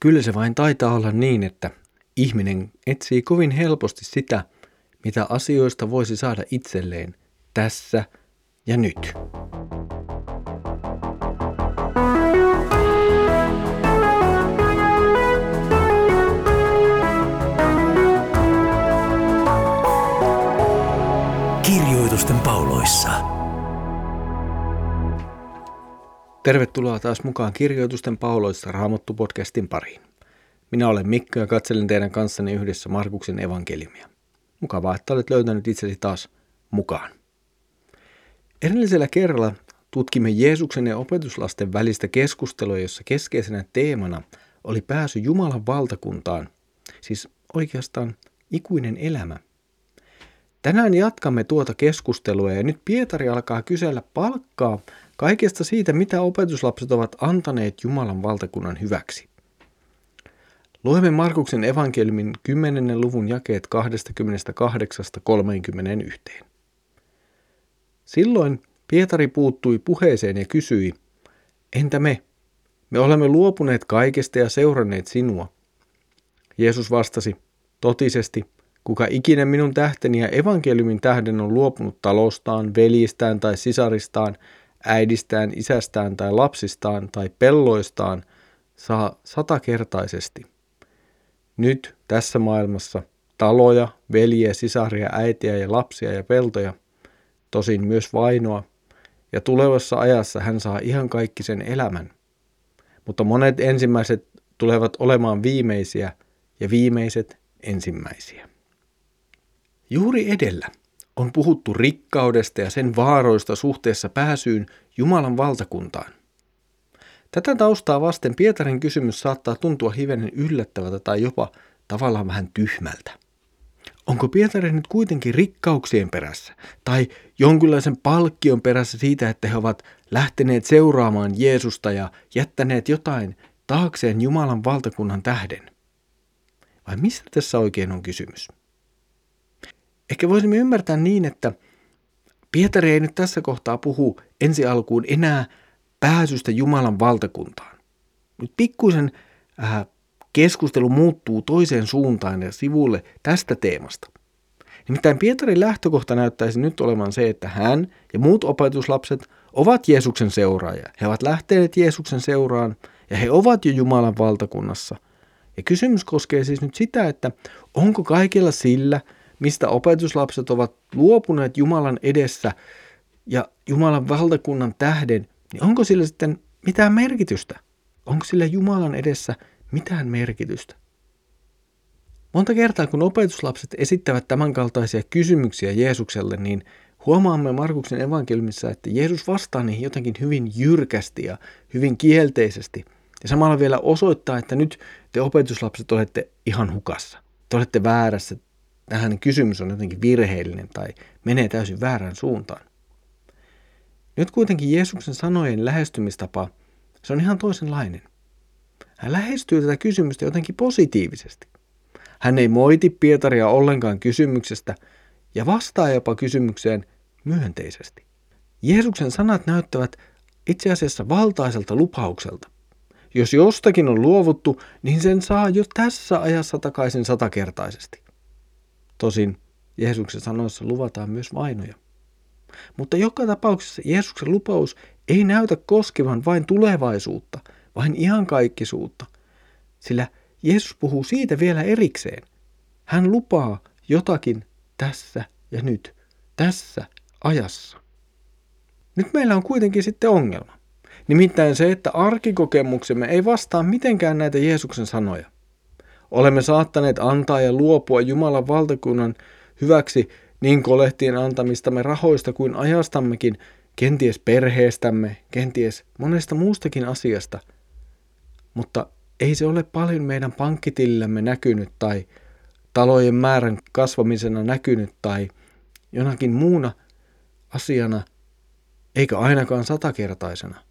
Kyllä se vain taitaa olla niin, että ihminen etsii kovin helposti sitä, mitä asioista voisi saada itselleen tässä ja nyt. Kirjoitusten pauloissa. Tervetuloa taas mukaan Kirjoitusten pauloissa Raamattu-podcastin pariin. Minä olen Mikko ja katselen teidän kanssanne yhdessä Markuksen evankeliumia. Mukavaa, että olet löytänyt itsesi taas mukaan. Edellisellä kerralla tutkimme Jeesuksen ja opetuslasten välistä keskustelua, jossa keskeisenä teemana oli pääsy Jumalan valtakuntaan, siis oikeastaan ikuinen elämä. Tänään jatkamme tuota keskustelua ja nyt Pietari alkaa kysellä palkkaa kaikesta siitä, mitä opetuslapset ovat antaneet Jumalan valtakunnan hyväksi. Luemme Markuksen evankeliumin 10. luvun jakeet 28-31. Silloin Pietari puuttui puheeseen ja kysyi, entä me? Me olemme luopuneet kaikesta ja seuranneet sinua. Jeesus vastasi, totisesti, kuka ikinä minun tähteni ja evankeliumin tähden on luopunut talostaan, veljistään tai sisaristaan, äidistään, isästään tai lapsistaan tai pelloistaan, saa satakertaisesti. Nyt tässä maailmassa taloja, veljiä, sisaria, äitiä ja lapsia ja peltoja, tosin myös vainoa, ja tulevassa ajassa hän saa ihan kaikki sen elämän. Mutta monet ensimmäiset tulevat olemaan viimeisiä ja viimeiset ensimmäisiä. Juuri edellä on puhuttu rikkaudesta ja sen vaaroista suhteessa pääsyyn Jumalan valtakuntaan. Tätä taustaa vasten Pietarin kysymys saattaa tuntua hivenen yllättävältä tai jopa tavallaan vähän tyhmältä. Onko Pietari nyt kuitenkin rikkauksien perässä tai jonkinlaisen palkkion perässä siitä, että he ovat lähteneet seuraamaan Jeesusta ja jättäneet jotain taakseen Jumalan valtakunnan tähden? Vai mistä tässä oikein on kysymys? Ehkä voisimme ymmärtää niin, että Pietari ei nyt tässä kohtaa puhu ensi alkuun enää pääsystä Jumalan valtakuntaan. Nyt pikkuisen äh, keskustelu muuttuu toiseen suuntaan ja sivulle tästä teemasta. Nimittäin Pietarin lähtökohta näyttäisi nyt olevan se, että hän ja muut opetuslapset ovat Jeesuksen seuraajia. He ovat lähteneet Jeesuksen seuraan ja he ovat jo Jumalan valtakunnassa. Ja kysymys koskee siis nyt sitä, että onko kaikilla sillä, mistä opetuslapset ovat luopuneet Jumalan edessä ja Jumalan valtakunnan tähden, niin onko sillä sitten mitään merkitystä? Onko sillä Jumalan edessä mitään merkitystä? Monta kertaa, kun opetuslapset esittävät tämänkaltaisia kysymyksiä Jeesukselle, niin huomaamme Markuksen evankeliumissa, että Jeesus vastaa niihin jotenkin hyvin jyrkästi ja hyvin kielteisesti. Ja samalla vielä osoittaa, että nyt te opetuslapset olette ihan hukassa. Te olette väärässä, tähän kysymys on jotenkin virheellinen tai menee täysin väärään suuntaan. Nyt kuitenkin Jeesuksen sanojen lähestymistapa, se on ihan toisenlainen. Hän lähestyy tätä kysymystä jotenkin positiivisesti. Hän ei moiti Pietaria ollenkaan kysymyksestä ja vastaa jopa kysymykseen myönteisesti. Jeesuksen sanat näyttävät itse asiassa valtaiselta lupaukselta. Jos jostakin on luovuttu, niin sen saa jo tässä ajassa takaisin satakertaisesti. Tosin Jeesuksen sanoissa luvataan myös vainoja. Mutta joka tapauksessa Jeesuksen lupaus ei näytä koskevan vain tulevaisuutta, vain iankaikkisuutta, sillä Jeesus puhuu siitä vielä erikseen. Hän lupaa jotakin tässä ja nyt, tässä ajassa. Nyt meillä on kuitenkin sitten ongelma. Nimittäin se, että arkikokemuksemme ei vastaa mitenkään näitä Jeesuksen sanoja. Olemme saattaneet antaa ja luopua Jumalan valtakunnan hyväksi niin kolehtien antamistamme rahoista kuin ajastammekin, kenties perheestämme, kenties monesta muustakin asiasta. Mutta ei se ole paljon meidän pankkitillämme näkynyt tai talojen määrän kasvamisena näkynyt tai jonakin muuna asiana, eikä ainakaan satakertaisena.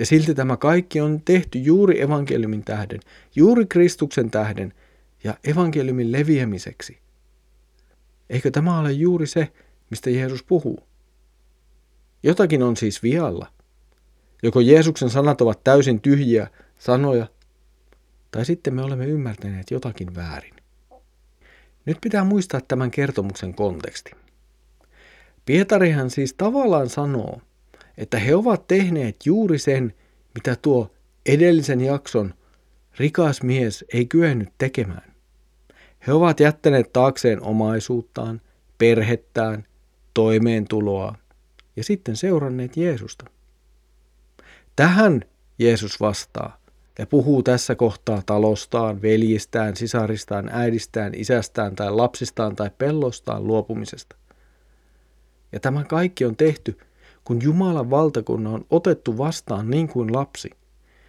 Ja silti tämä kaikki on tehty juuri evankeliumin tähden, juuri Kristuksen tähden ja evankeliumin leviämiseksi. Eikö tämä ole juuri se, mistä Jeesus puhuu? Jotakin on siis vialla. Joko Jeesuksen sanat ovat täysin tyhjiä sanoja, tai sitten me olemme ymmärtäneet jotakin väärin. Nyt pitää muistaa tämän kertomuksen konteksti. Pietarihan siis tavallaan sanoo, että he ovat tehneet juuri sen, mitä tuo edellisen jakson rikas mies ei kyennyt tekemään. He ovat jättäneet taakseen omaisuuttaan, perhettään, toimeentuloa ja sitten seuranneet Jeesusta. Tähän Jeesus vastaa ja puhuu tässä kohtaa talostaan, veljistään, sisaristaan, äidistään, isästään tai lapsistaan tai pellostaan luopumisesta. Ja tämä kaikki on tehty, kun Jumalan valtakunnan on otettu vastaan niin kuin lapsi.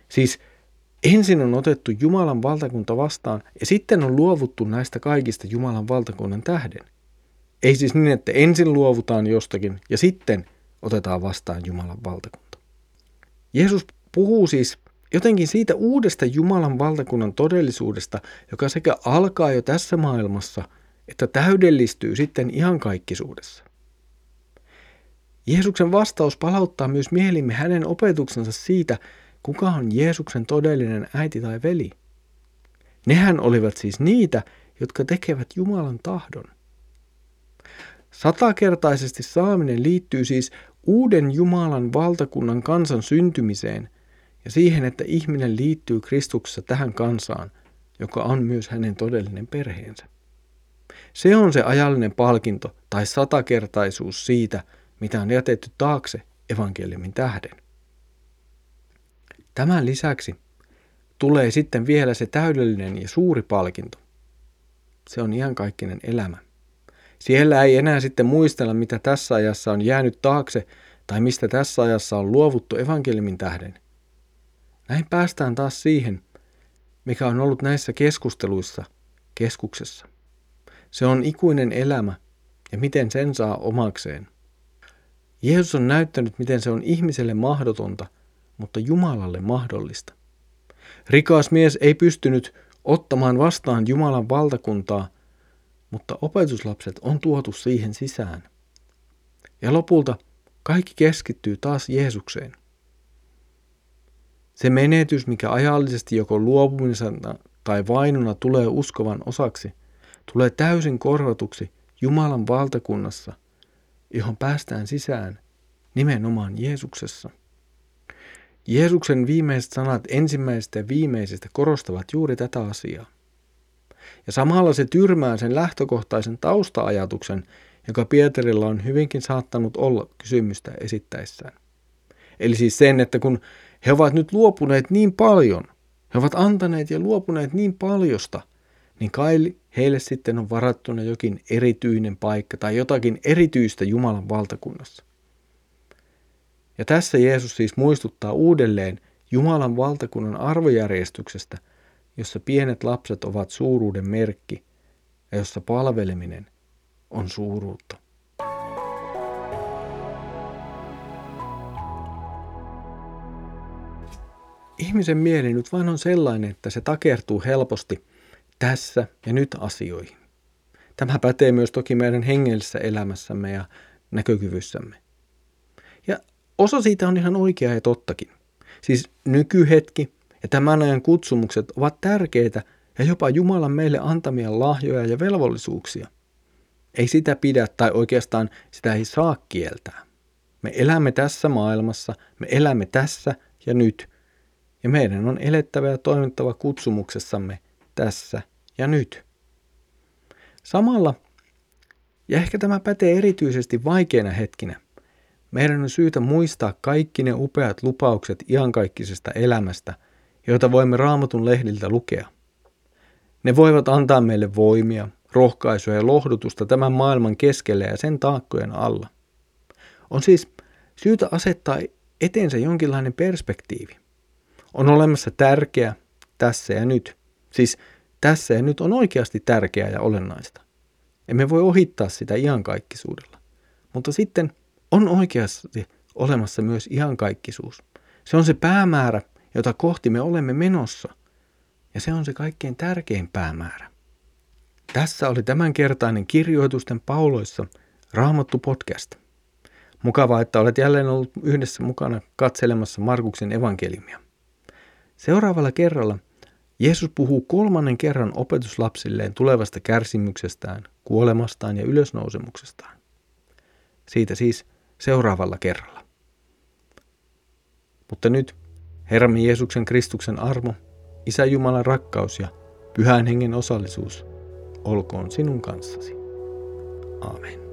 Siis ensin on otettu Jumalan valtakunta vastaan ja sitten on luovuttu näistä kaikista Jumalan valtakunnan tähden. Ei siis niin, että ensin luovutaan jostakin ja sitten otetaan vastaan Jumalan valtakunta. Jeesus puhuu siis jotenkin siitä uudesta Jumalan valtakunnan todellisuudesta, joka sekä alkaa jo tässä maailmassa, että täydellistyy sitten ihan kaikkisuudessa. Jeesuksen vastaus palauttaa myös mielimme hänen opetuksensa siitä, kuka on Jeesuksen todellinen äiti tai veli. Nehän olivat siis niitä, jotka tekevät Jumalan tahdon. Satakertaisesti saaminen liittyy siis uuden Jumalan valtakunnan kansan syntymiseen ja siihen, että ihminen liittyy Kristuksessa tähän kansaan, joka on myös hänen todellinen perheensä. Se on se ajallinen palkinto tai satakertaisuus siitä, mitä on jätetty taakse evankeliumin tähden. Tämän lisäksi tulee sitten vielä se täydellinen ja suuri palkinto. Se on iankaikkinen elämä. Siellä ei enää sitten muistella, mitä tässä ajassa on jäänyt taakse tai mistä tässä ajassa on luovuttu evankeliumin tähden. Näin päästään taas siihen, mikä on ollut näissä keskusteluissa keskuksessa. Se on ikuinen elämä ja miten sen saa omakseen. Jeesus on näyttänyt, miten se on ihmiselle mahdotonta, mutta Jumalalle mahdollista. Rikas mies ei pystynyt ottamaan vastaan Jumalan valtakuntaa, mutta opetuslapset on tuotu siihen sisään. Ja lopulta kaikki keskittyy taas Jeesukseen. Se menetys, mikä ajallisesti joko luopumisena tai vainona tulee uskovan osaksi, tulee täysin korvatuksi Jumalan valtakunnassa, johon päästään sisään nimenomaan Jeesuksessa. Jeesuksen viimeiset sanat ensimmäisestä ja viimeisestä korostavat juuri tätä asiaa. Ja samalla se tyrmää sen lähtökohtaisen taustaajatuksen, joka Pietarilla on hyvinkin saattanut olla kysymystä esittäessään. Eli siis sen, että kun he ovat nyt luopuneet niin paljon, he ovat antaneet ja luopuneet niin paljosta, niin kai heille sitten on varattuna jokin erityinen paikka tai jotakin erityistä Jumalan valtakunnassa. Ja tässä Jeesus siis muistuttaa uudelleen Jumalan valtakunnan arvojärjestyksestä, jossa pienet lapset ovat suuruuden merkki ja jossa palveleminen on suuruutta. Ihmisen mieli nyt vain on sellainen, että se takertuu helposti tässä ja nyt asioihin. Tämä pätee myös toki meidän hengellisessä elämässämme ja näkökyvyssämme. Ja osa siitä on ihan oikeaa ja tottakin. Siis nykyhetki ja tämän ajan kutsumukset ovat tärkeitä ja jopa Jumalan meille antamia lahjoja ja velvollisuuksia. Ei sitä pidä tai oikeastaan sitä ei saa kieltää. Me elämme tässä maailmassa, me elämme tässä ja nyt. Ja meidän on elettävä ja toimittava kutsumuksessamme tässä ja nyt. Samalla, ja ehkä tämä pätee erityisesti vaikeina hetkinä, meidän on syytä muistaa kaikki ne upeat lupaukset iankaikkisesta elämästä, joita voimme raamatun lehdiltä lukea. Ne voivat antaa meille voimia, rohkaisua ja lohdutusta tämän maailman keskellä ja sen taakkojen alla. On siis syytä asettaa eteensä jonkinlainen perspektiivi. On olemassa tärkeä tässä ja nyt. Siis tässä ja nyt on oikeasti tärkeää ja olennaista. Emme voi ohittaa sitä iankaikkisuudella. Mutta sitten on oikeasti olemassa myös iankaikkisuus. Se on se päämäärä, jota kohti me olemme menossa. Ja se on se kaikkein tärkein päämäärä. Tässä oli tämänkertainen kirjoitusten pauloissa Raamattu podcast. Mukavaa, että olet jälleen ollut yhdessä mukana katselemassa Markuksen evankeliumia. Seuraavalla kerralla – Jeesus puhuu kolmannen kerran opetuslapsilleen tulevasta kärsimyksestään, kuolemastaan ja ylösnousemuksestaan. Siitä siis seuraavalla kerralla. Mutta nyt Herramme Jeesuksen Kristuksen armo, Isä Jumalan rakkaus ja Pyhän Hengen osallisuus olkoon sinun kanssasi. Amen.